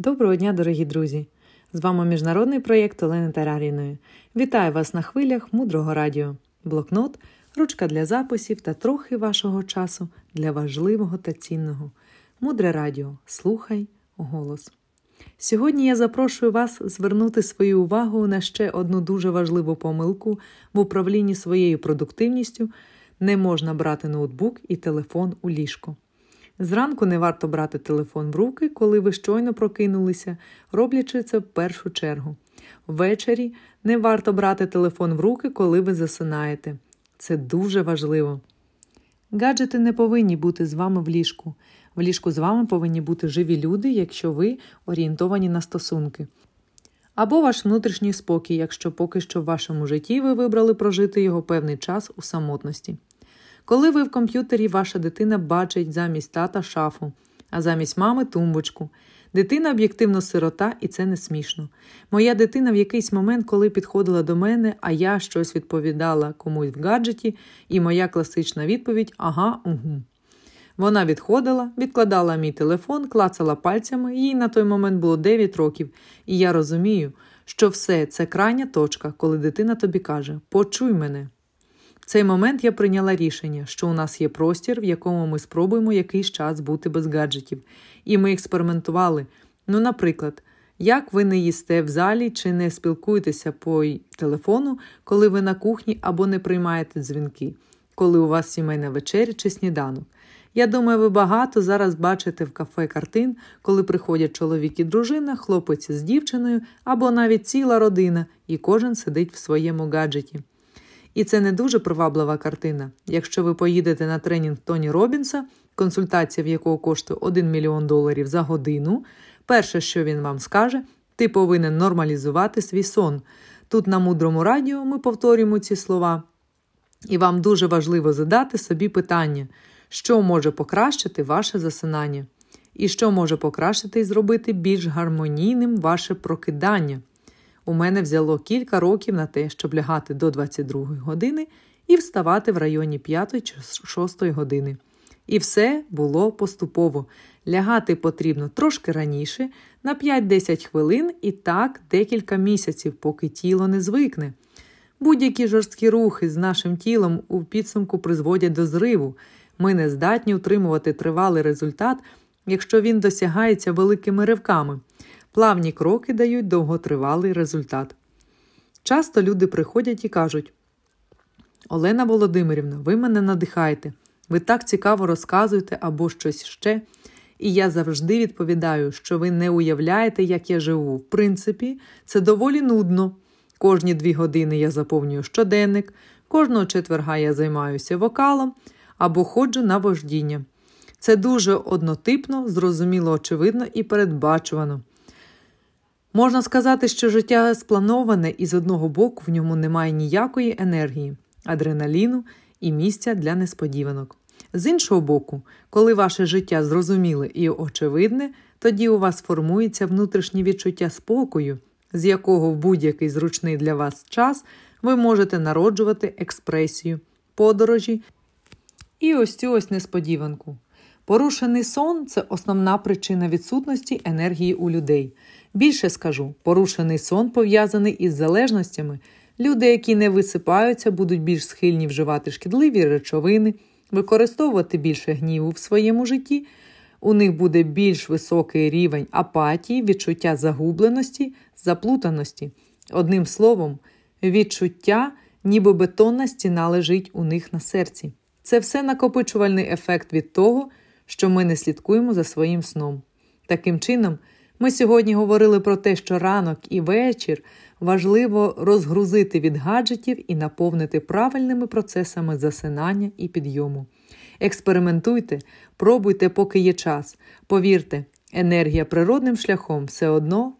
Доброго дня, дорогі друзі! З вами міжнародний проєкт Олени Тараріної. Вітаю вас на хвилях мудрого радіо, блокнот, ручка для записів та трохи вашого часу для важливого та цінного. Мудре радіо. Слухай голос. Сьогодні я запрошую вас звернути свою увагу на ще одну дуже важливу помилку в управлінні своєю продуктивністю. Не можна брати ноутбук і телефон у ліжко. Зранку не варто брати телефон в руки, коли ви щойно прокинулися, роблячи це в першу чергу. Ввечері не варто брати телефон в руки, коли ви засинаєте. Це дуже важливо. Гаджети не повинні бути з вами в ліжку. В ліжку з вами повинні бути живі люди, якщо ви орієнтовані на стосунки. Або ваш внутрішній спокій, якщо поки що в вашому житті ви вибрали прожити його певний час у самотності. Коли ви в комп'ютері ваша дитина бачить замість тата шафу, а замість мами тумбочку. Дитина об'єктивно сирота, і це не смішно. Моя дитина в якийсь момент, коли підходила до мене, а я щось відповідала комусь в гаджеті, і моя класична відповідь ага, угу. Вона відходила, відкладала мій телефон, клацала пальцями, їй на той момент було 9 років, і я розумію, що все це крайня точка, коли дитина тобі каже Почуй мене цей момент я прийняла рішення, що у нас є простір, в якому ми спробуємо якийсь час бути без гаджетів, і ми експериментували. Ну, наприклад, як ви не їсте в залі чи не спілкуєтеся по телефону, коли ви на кухні або не приймаєте дзвінки, коли у вас сімейна вечеря чи сніданок. Я думаю, ви багато зараз бачите в кафе картин, коли приходять чоловік і дружина, хлопець з дівчиною або навіть ціла родина, і кожен сидить в своєму гаджеті. І це не дуже приваблива картина. Якщо ви поїдете на тренінг Тоні Робінса, консультація в якого коштує 1 мільйон доларів за годину, перше, що він вам скаже, ти повинен нормалізувати свій сон. Тут на мудрому радіо ми повторюємо ці слова. І вам дуже важливо задати собі питання, що може покращити ваше засинання, і що може покращити і зробити більш гармонійним ваше прокидання. У мене взяло кілька років на те, щоб лягати до 22 години і вставати в районі 5 чи 6 години. І все було поступово. Лягати потрібно трошки раніше, на 5-10 хвилин і так декілька місяців, поки тіло не звикне. Будь-які жорсткі рухи з нашим тілом у підсумку призводять до зриву. Ми не здатні утримувати тривалий результат, якщо він досягається великими ривками. Плавні кроки дають довготривалий результат. Часто люди приходять і кажуть: Олена Володимирівна, ви мене надихаєте, ви так цікаво розказуєте або щось ще. І я завжди відповідаю, що ви не уявляєте, як я живу. В принципі, це доволі нудно. Кожні дві години я заповнюю щоденник, кожного четверга я займаюся вокалом або ходжу на вождіння. Це дуже однотипно, зрозуміло, очевидно і передбачувано. Можна сказати, що життя сплановане і з одного боку в ньому немає ніякої енергії, адреналіну і місця для несподіванок. З іншого боку, коли ваше життя зрозуміле і очевидне, тоді у вас формується внутрішнє відчуття спокою, з якого в будь-який зручний для вас час ви можете народжувати експресію, подорожі і ось цю ось несподіванку. Порушений сон це основна причина відсутності енергії у людей. Більше скажу, порушений сон пов'язаний із залежностями. Люди, які не висипаються, будуть більш схильні вживати шкідливі речовини, використовувати більше гніву в своєму житті. У них буде більш високий рівень апатії, відчуття загубленості, заплутаності. Одним словом, відчуття, ніби бетонна стіна лежить у них на серці. Це все накопичувальний ефект від того, що ми не слідкуємо за своїм сном. Таким чином, ми сьогодні говорили про те, що ранок і вечір важливо розгрузити від гаджетів і наповнити правильними процесами засинання і підйому. Експериментуйте, пробуйте, поки є час. Повірте, енергія природним шляхом все одно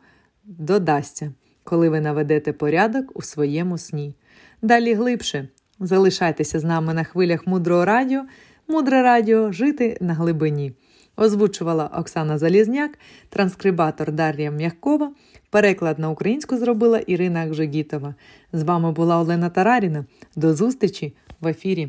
додасться, коли ви наведете порядок у своєму сні. Далі глибше залишайтеся з нами на хвилях мудрого радіо, мудре радіо жити на глибині озвучувала Оксана Залізняк, транскрибатор Дар'я М'якова, переклад на українську зробила Ірина Гжегітова. З вами була Олена Тараріна. До зустрічі в ефірі.